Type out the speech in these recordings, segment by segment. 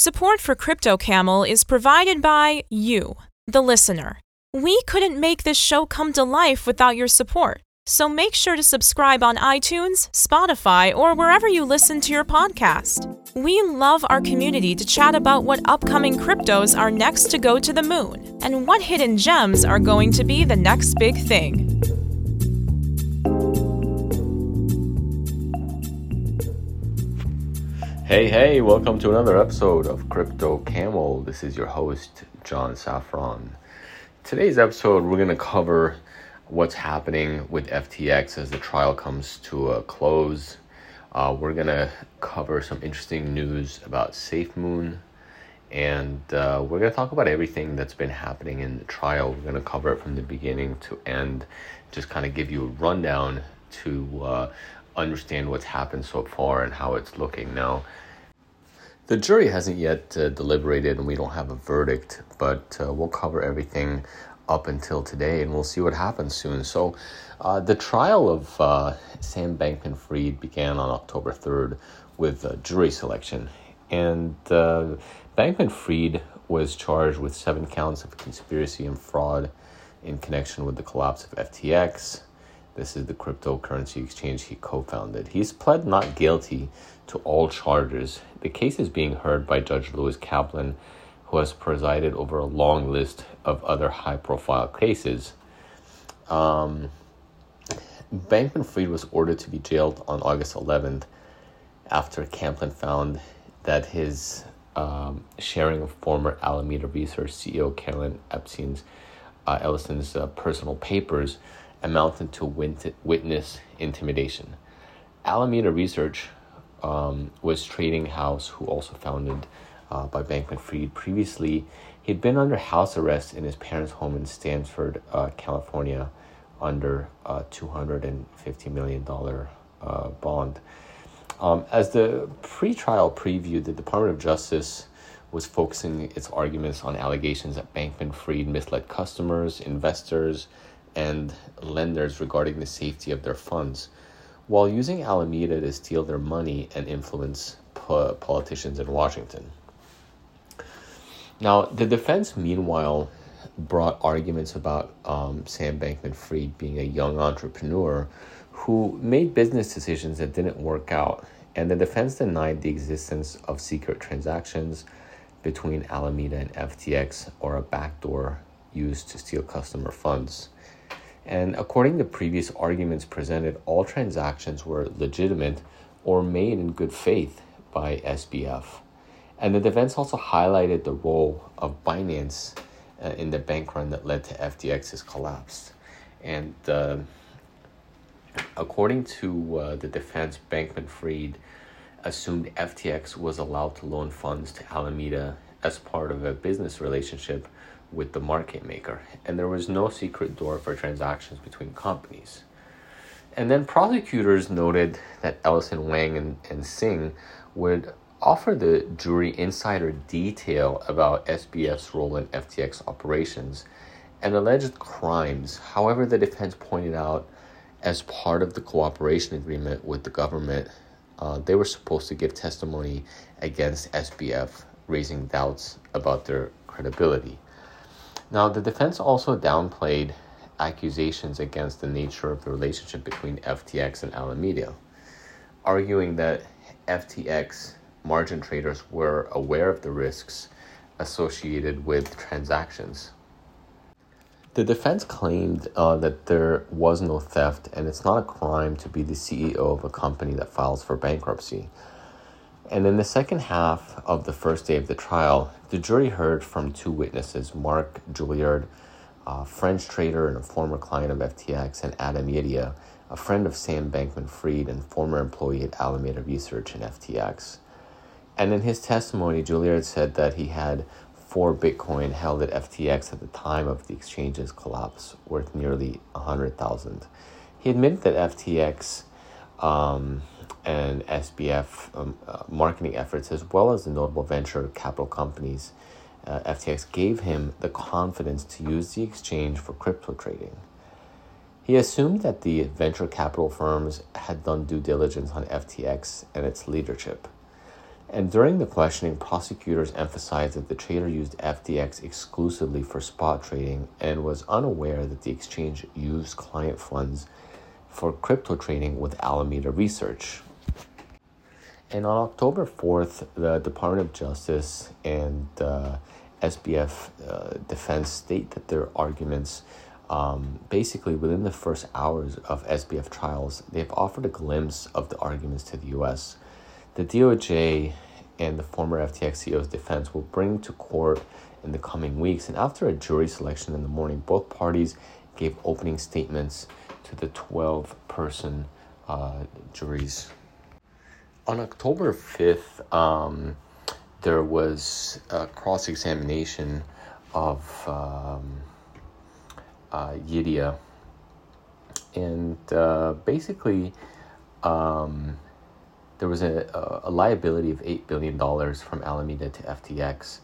Support for Crypto Camel is provided by you, the listener. We couldn't make this show come to life without your support, so make sure to subscribe on iTunes, Spotify, or wherever you listen to your podcast. We love our community to chat about what upcoming cryptos are next to go to the moon and what hidden gems are going to be the next big thing. Hey, hey, welcome to another episode of Crypto Camel. This is your host, John Saffron. Today's episode, we're going to cover what's happening with FTX as the trial comes to a close. Uh, we're going to cover some interesting news about SafeMoon, and uh, we're going to talk about everything that's been happening in the trial. We're going to cover it from the beginning to end, just kind of give you a rundown to uh, understand what's happened so far and how it's looking now. The jury hasn't yet uh, deliberated and we don't have a verdict, but uh, we'll cover everything up until today and we'll see what happens soon. So, uh, the trial of uh, Sam Bankman Fried began on October 3rd with jury selection. And uh, Bankman Fried was charged with seven counts of conspiracy and fraud in connection with the collapse of FTX. This is the cryptocurrency exchange he co founded. He's pled not guilty to all charges. The case is being heard by Judge Lewis Kaplan, who has presided over a long list of other high profile cases. Um, Bankman Fried was ordered to be jailed on August 11th after Kaplan found that his um, sharing of former Alameda Research CEO Carolyn Epstein's uh, Ellison's uh, personal papers amounted to witness intimidation. Alameda Research um, was trading house who also founded uh, by Bankman Fried. Previously, he'd been under house arrest in his parents' home in Stanford, uh, California, under a $250 million uh, bond. Um, as the pre-trial preview, the Department of Justice was focusing its arguments on allegations that Bankman Fried misled customers, investors, and lenders regarding the safety of their funds while using Alameda to steal their money and influence po- politicians in Washington. Now, the defense, meanwhile, brought arguments about um, Sam Bankman Fried being a young entrepreneur who made business decisions that didn't work out. And the defense denied the existence of secret transactions between Alameda and FTX or a backdoor used to steal customer funds. And according to previous arguments presented, all transactions were legitimate or made in good faith by SBF. And the defense also highlighted the role of Binance uh, in the bank run that led to FTX's collapse. And uh, according to uh, the defense, Bankman Fried assumed FTX was allowed to loan funds to Alameda as part of a business relationship with the market maker, and there was no secret door for transactions between companies. And then prosecutors noted that Ellison Wang and, and Singh would offer the jury insider detail about SBF's role in FTX operations and alleged crimes. However, the defense pointed out as part of the cooperation agreement with the government, uh, they were supposed to give testimony against SBF, raising doubts about their credibility. Now, the defense also downplayed accusations against the nature of the relationship between FTX and Alameda, arguing that FTX margin traders were aware of the risks associated with transactions. The defense claimed uh, that there was no theft and it's not a crime to be the CEO of a company that files for bankruptcy. And in the second half of the first day of the trial, the jury heard from two witnesses Mark Julliard, a French trader and a former client of FTX, and Adam Yedia, a friend of Sam Bankman Fried and former employee at Alameda Research and FTX. And in his testimony, Julliard said that he had four Bitcoin held at FTX at the time of the exchange's collapse, worth nearly 100000 He admitted that FTX um, and SBF um, uh, marketing efforts, as well as the notable venture capital companies, uh, FTX gave him the confidence to use the exchange for crypto trading. He assumed that the venture capital firms had done due diligence on FTX and its leadership. And during the questioning, prosecutors emphasized that the trader used FTX exclusively for spot trading and was unaware that the exchange used client funds for crypto trading with Alameda Research. And on October 4th, the Department of Justice and uh, SBF uh, defense state that their arguments, um, basically within the first hours of SBF trials, they've offered a glimpse of the arguments to the U.S. The DOJ and the former FTX CEO's defense will bring to court in the coming weeks. And after a jury selection in the morning, both parties gave opening statements to the 12 person uh, juries. On October 5th, um, there was a cross examination of um, uh, Yidia. And uh, basically, um, there was a, a liability of $8 billion from Alameda to FTX.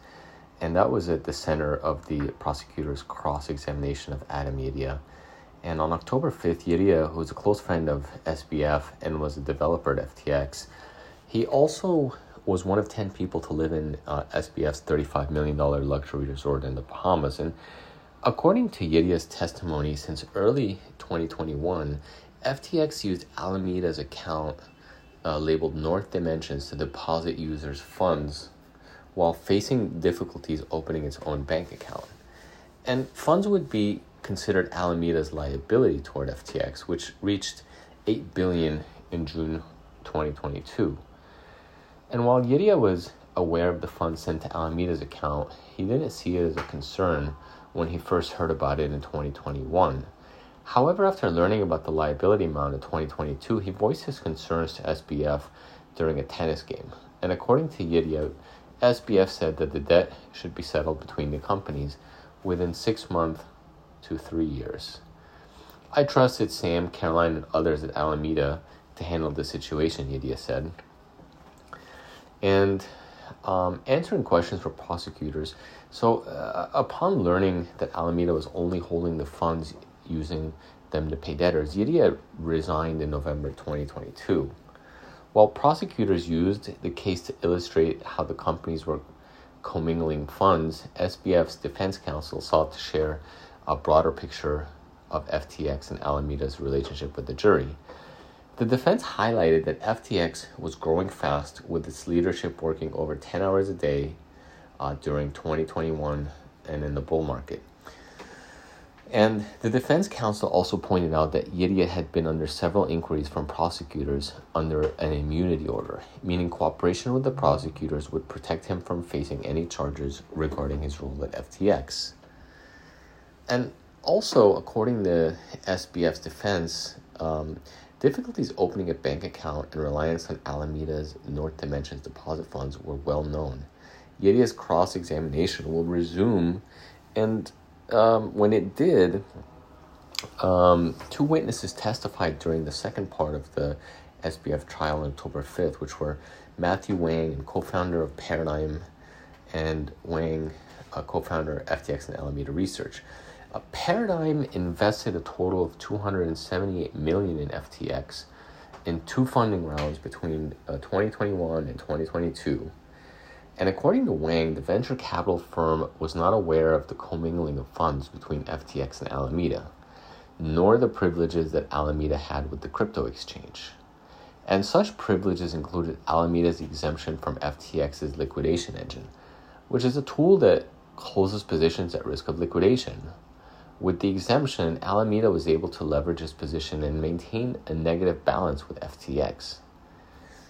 And that was at the center of the prosecutor's cross examination of Adam Yidia. And on October 5th, Yidia, who was a close friend of SBF and was a developer at FTX, he also was one of 10 people to live in uh, SBF's $35 million luxury resort in the Bahamas. And according to Yidia's testimony, since early 2021, FTX used Alameda's account uh, labeled North Dimensions to deposit users' funds while facing difficulties opening its own bank account. And funds would be considered Alameda's liability toward FTX, which reached 8 billion in June 2022. And while Yidia was aware of the funds sent to Alameda's account, he didn't see it as a concern when he first heard about it in 2021. However, after learning about the liability amount in 2022, he voiced his concerns to SBF during a tennis game. And according to Yidia, SBF said that the debt should be settled between the companies within six months to three years. I trusted Sam, Caroline, and others at Alameda to handle the situation, Yidia said. And um, answering questions for prosecutors. So, uh, upon learning that Alameda was only holding the funds using them to pay debtors, Yidia resigned in November 2022. While prosecutors used the case to illustrate how the companies were commingling funds, SBF's defense counsel sought to share a broader picture of FTX and Alameda's relationship with the jury. The defense highlighted that FTX was growing fast with its leadership working over 10 hours a day uh, during 2021 and in the bull market. And the defense counsel also pointed out that Yidia had been under several inquiries from prosecutors under an immunity order, meaning cooperation with the prosecutors would protect him from facing any charges regarding his role at FTX. And also, according to SBF's defense, um, difficulties opening a bank account and reliance on Alameda's North Dimensions deposit funds were well known. Yidia's cross examination will resume, and um, when it did, um, two witnesses testified during the second part of the SBF trial on October 5th, which were Matthew Huang, co founder of Paradigm, and Wang, a co founder of FTX and Alameda Research. A Paradigm invested a total of 278 million in FTX in two funding rounds between uh, 2021 and 2022 and according to Huang, the venture capital firm was not aware of the commingling of funds between FTX and Alameda, nor the privileges that Alameda had with the crypto exchange. And such privileges included Alameda's exemption from FTX's liquidation engine, which is a tool that closes positions at risk of liquidation. With the exemption, Alameda was able to leverage its position and maintain a negative balance with FTX.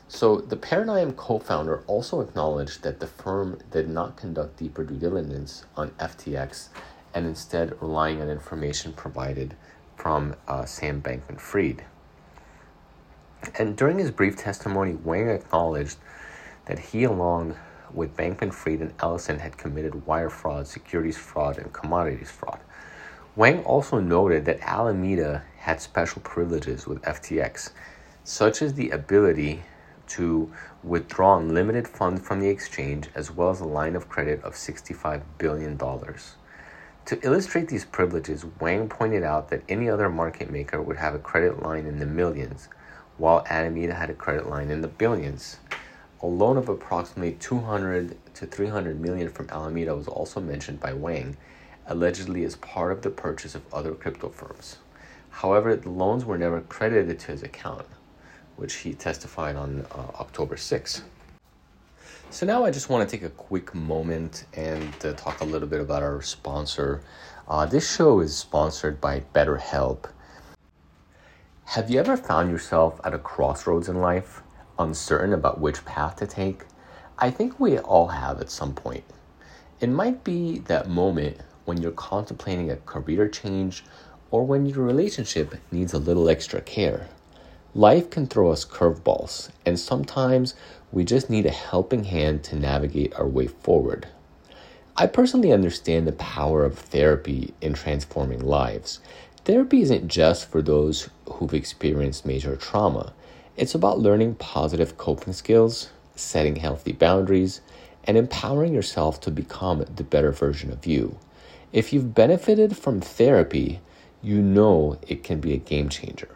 So the Paradigm co-founder also acknowledged that the firm did not conduct deeper due diligence on FTX and instead relying on information provided from uh, Sam Bankman-Fried. And during his brief testimony, Wang acknowledged that he, along with Bankman-Fried and Ellison, had committed wire fraud, securities fraud, and commodities fraud. Wang also noted that Alameda had special privileges with FTX, such as the ability to withdraw unlimited funds from the exchange as well as a line of credit of $65 billion. To illustrate these privileges, Wang pointed out that any other market maker would have a credit line in the millions, while Alameda had a credit line in the billions. A loan of approximately 200 to 300 million from Alameda was also mentioned by Wang, allegedly as part of the purchase of other crypto firms. However, the loans were never credited to his account, which he testified on uh, October 6. So now I just want to take a quick moment and uh, talk a little bit about our sponsor. Uh, this show is sponsored by BetterHelp. Have you ever found yourself at a crossroads in life? uncertain about which path to take? I think we all have at some point. It might be that moment when you're contemplating a career change or when your relationship needs a little extra care. Life can throw us curveballs, and sometimes we just need a helping hand to navigate our way forward. I personally understand the power of therapy in transforming lives. Therapy isn't just for those who've experienced major trauma. It's about learning positive coping skills, setting healthy boundaries, and empowering yourself to become the better version of you. If you've benefited from therapy, you know it can be a game changer.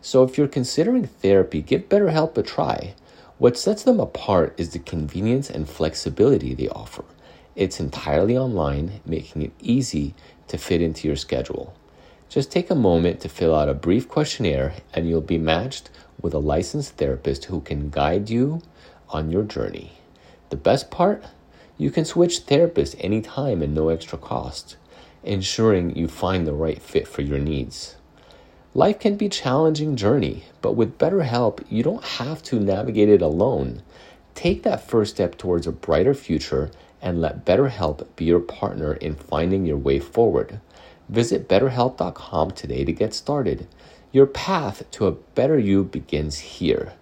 So if you're considering therapy, give BetterHelp a try. What sets them apart is the convenience and flexibility they offer. It's entirely online, making it easy to fit into your schedule. Just take a moment to fill out a brief questionnaire, and you'll be matched with a licensed therapist who can guide you on your journey. The best part? You can switch therapists anytime and no extra cost, ensuring you find the right fit for your needs. Life can be a challenging journey, but with BetterHelp, you don't have to navigate it alone. Take that first step towards a brighter future and let BetterHelp be your partner in finding your way forward. Visit betterhelp.com today to get started. Your path to a better you begins here.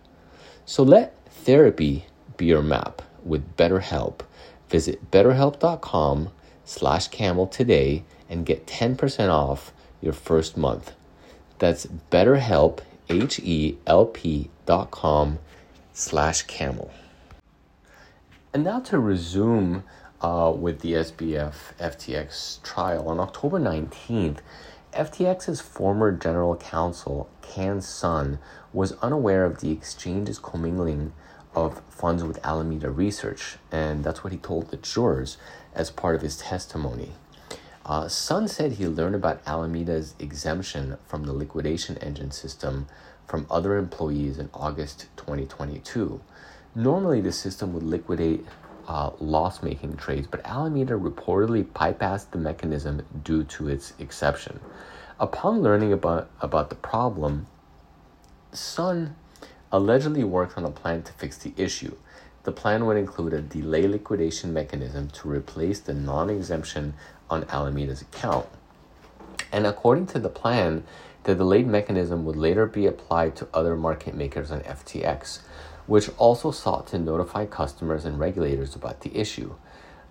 So let therapy be your map with BetterHelp. Visit betterhelp.com slash camel today and get 10% off your first month. That's betterhelp, H-E-L-P dot com slash camel. And now to resume uh, with the SBF FTX trial. On October 19th, FTX's former general counsel, Can Sun, was unaware of the exchange's commingling of funds with Alameda Research, and that's what he told the jurors as part of his testimony. Uh, Sun said he learned about Alameda's exemption from the liquidation engine system from other employees in August 2022. Normally, the system would liquidate uh, loss making trades, but Alameda reportedly bypassed the mechanism due to its exception. Upon learning about, about the problem, Sun allegedly worked on a plan to fix the issue. The plan would include a delay liquidation mechanism to replace the non exemption on Alameda's account. And according to the plan, the delayed mechanism would later be applied to other market makers on FTX which also sought to notify customers and regulators about the issue.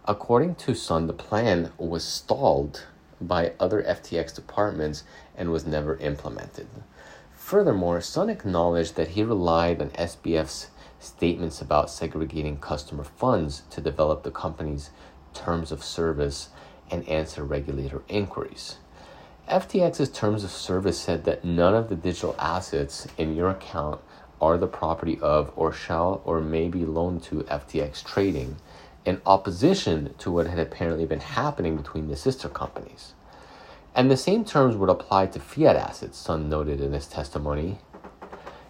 According to Sun, the plan was stalled by other FTX departments and was never implemented. Furthermore, Sun acknowledged that he relied on SBF's statements about segregating customer funds to develop the company's terms of service and answer regulator inquiries. FTX's terms of service said that none of the digital assets in your account are the property of or shall or may be loaned to FTX Trading in opposition to what had apparently been happening between the sister companies. And the same terms would apply to fiat assets, Sun noted in his testimony.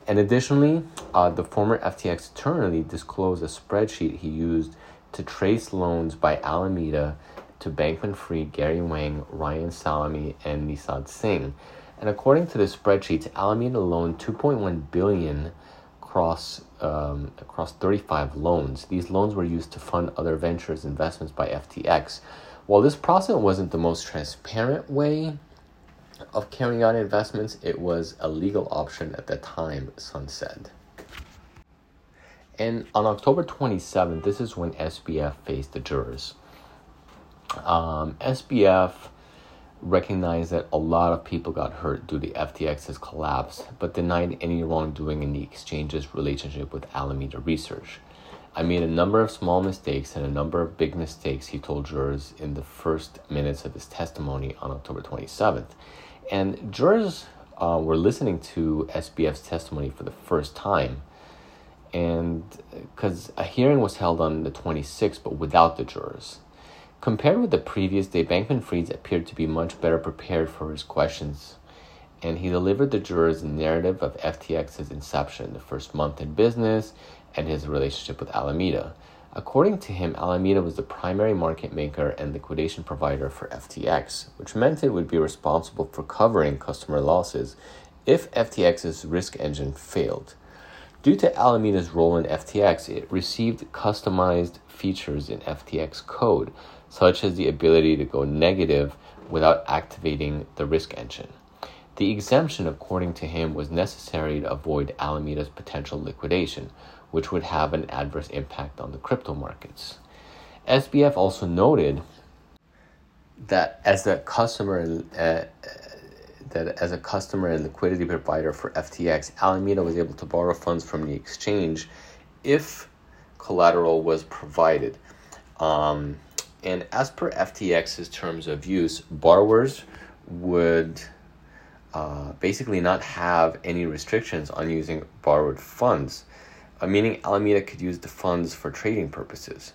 And additionally, uh, the former FTX attorney disclosed a spreadsheet he used to trace loans by Alameda to Bankman Fried, Gary Wang, Ryan Salame, and Nishad Singh. And according to the spreadsheet, Alameda loaned 2.1 billion across um, across 35 loans. These loans were used to fund other ventures investments by FTX. While this process wasn't the most transparent way of carrying out investments, it was a legal option at the time, Sun said. And on October 27th, this is when SBF faced the jurors. Um, SBF recognized that a lot of people got hurt due to FTX's collapse, but denied any wrongdoing in the exchange's relationship with Alameda Research. I made a number of small mistakes and a number of big mistakes, he told jurors in the first minutes of his testimony on October 27th. And jurors uh, were listening to SBF's testimony for the first time. and because a hearing was held on the 26th, but without the jurors. Compared with the previous day, Bankman Fried appeared to be much better prepared for his questions, and he delivered the jurors a narrative of FTX's inception, the first month in business, and his relationship with Alameda. According to him, Alameda was the primary market maker and liquidation provider for FTX, which meant it would be responsible for covering customer losses if FTX's risk engine failed. Due to Alameda's role in FTX, it received customized features in FTX code, such as the ability to go negative without activating the risk engine. The exemption, according to him, was necessary to avoid Alameda's potential liquidation, which would have an adverse impact on the crypto markets. SBF also noted that as a customer uh, that as a customer and liquidity provider for FTX, Alameda was able to borrow funds from the exchange if collateral was provided. Um, and as per FTX's terms of use, borrowers would uh, basically not have any restrictions on using borrowed funds Uh, meaning Alameda could use the funds for trading purposes.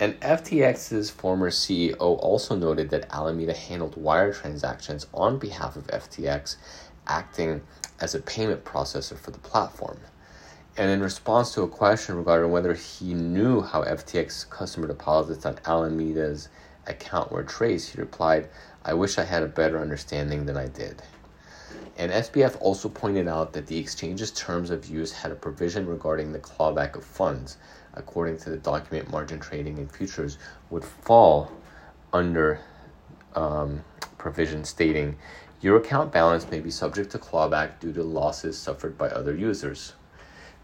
And FTX's former CEO also noted that Alameda handled wire transactions on behalf of FTX, acting as a payment processor for the platform. And in response to a question regarding whether he knew how FTX customer deposits on Alameda's account were traced, he replied, I wish I had a better understanding than I did. And SBF also pointed out that the exchange's terms of use had a provision regarding the clawback of funds, according to the document margin trading in futures would fall under um, provision stating your account balance may be subject to clawback due to losses suffered by other users.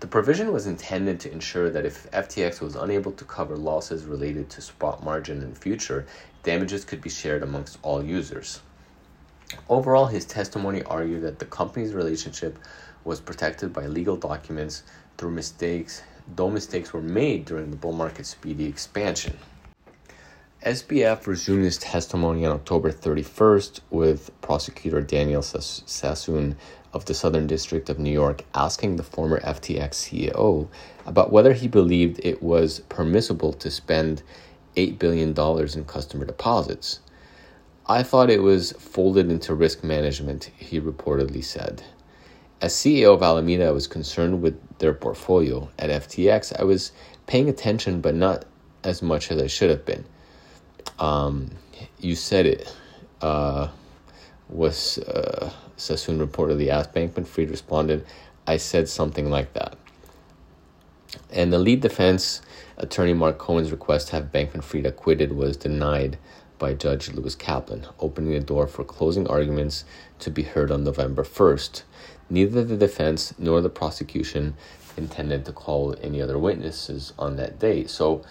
The provision was intended to ensure that if FTX was unable to cover losses related to spot margin in future, damages could be shared amongst all users. Overall, his testimony argued that the company's relationship was protected by legal documents through mistakes, though mistakes were made during the bull market's speedy expansion. SBF resumed his testimony on October 31st with prosecutor Daniel Sassoon of the Southern District of New York asking the former FTX CEO about whether he believed it was permissible to spend $8 billion in customer deposits. I thought it was folded into risk management, he reportedly said. As CEO of Alameda, I was concerned with their portfolio. At FTX, I was paying attention, but not as much as I should have been. Um, you said it. Uh, was uh, Sassoon reportedly asked. Bankman Fried responded, I said something like that. And the lead defense attorney Mark Cohen's request to have Bankman Fried acquitted was denied by Judge Lewis Kaplan, opening the door for closing arguments to be heard on November 1st. Neither the defense nor the prosecution intended to call any other witnesses on that day. So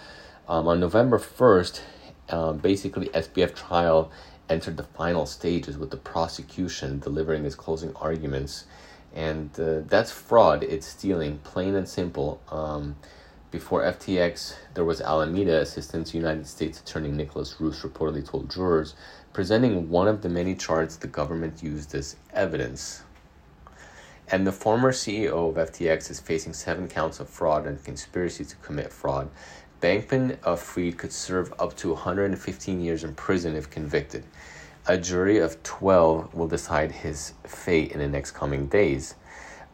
um, on November 1st, um, basically, SBF trial entered the final stages with the prosecution delivering its closing arguments. And uh, that's fraud, it's stealing, plain and simple. Um, before FTX, there was Alameda, Assistant United States Attorney Nicholas Roos reportedly told jurors, presenting one of the many charts the government used as evidence. And the former CEO of FTX is facing seven counts of fraud and conspiracy to commit fraud. Bankman of Fried could serve up to 115 years in prison if convicted. A jury of 12 will decide his fate in the next coming days.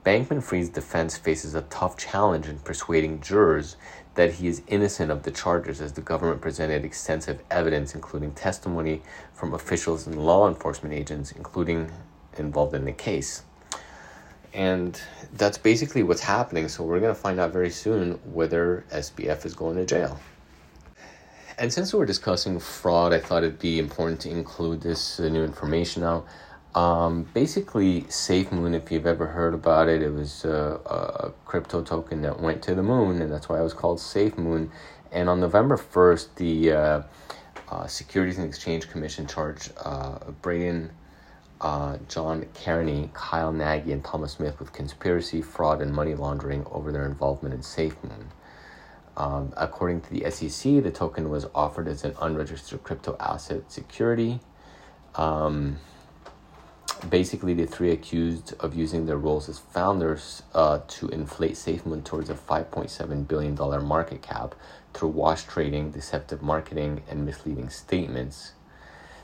Bankman Fried's defense faces a tough challenge in persuading jurors that he is innocent of the charges, as the government presented extensive evidence, including testimony from officials and law enforcement agents, including involved in the case. And that's basically what's happening. So we're going to find out very soon whether SBF is going to jail. And since we're discussing fraud, I thought it'd be important to include this uh, new information now. Um, basically, SafeMoon, if you've ever heard about it, it was a, a, crypto token that went to the moon, and that's why it was called SafeMoon. And on November 1st, the uh, uh, Securities and Exchange Commission charged uh, uh, John Karony, Kyle Nagy, and Thomas Smith with conspiracy, fraud, and money laundering over their involvement in SafeMoon. Um, according to the SEC, the token was offered as an unregistered crypto asset security. Um, basically, the three accused of using their roles as founders uh, to inflate SafeMoon towards a $5.7 billion market cap through wash trading, deceptive marketing, and misleading statements.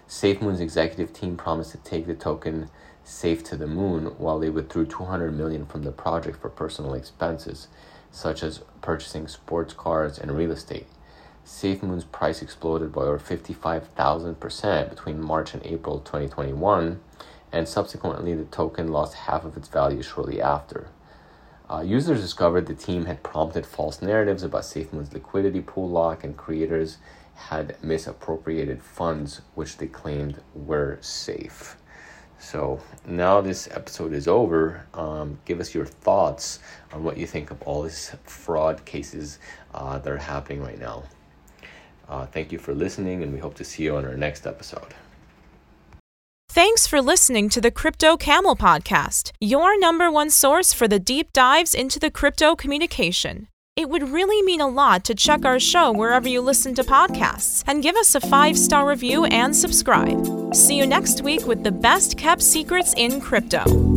SafeMoon's executive team promised to take the token safe to the moon while they withdrew 200 million from the project for personal expenses such as purchasing sports cars and real estate. SafeMoon's price exploded by over 55,000% between March and April 2021, and subsequently the token lost half of its value shortly after. Uh, users discovered the team had prompted false narratives about SafeMoon's liquidity pool lock, and creators had misappropriated funds which they claimed were safe. So now this episode is over. Um, give us your thoughts on what you think of all these fraud cases uh, that are happening right now. Uh, thank you for listening, and we hope to see you on our next episode. Thanks for listening to the Crypto Camel podcast, your number one source for the deep dives into the crypto communication. It would really mean a lot to check our show wherever you listen to podcasts and give us a five star review and subscribe. See you next week with the best kept secrets in crypto.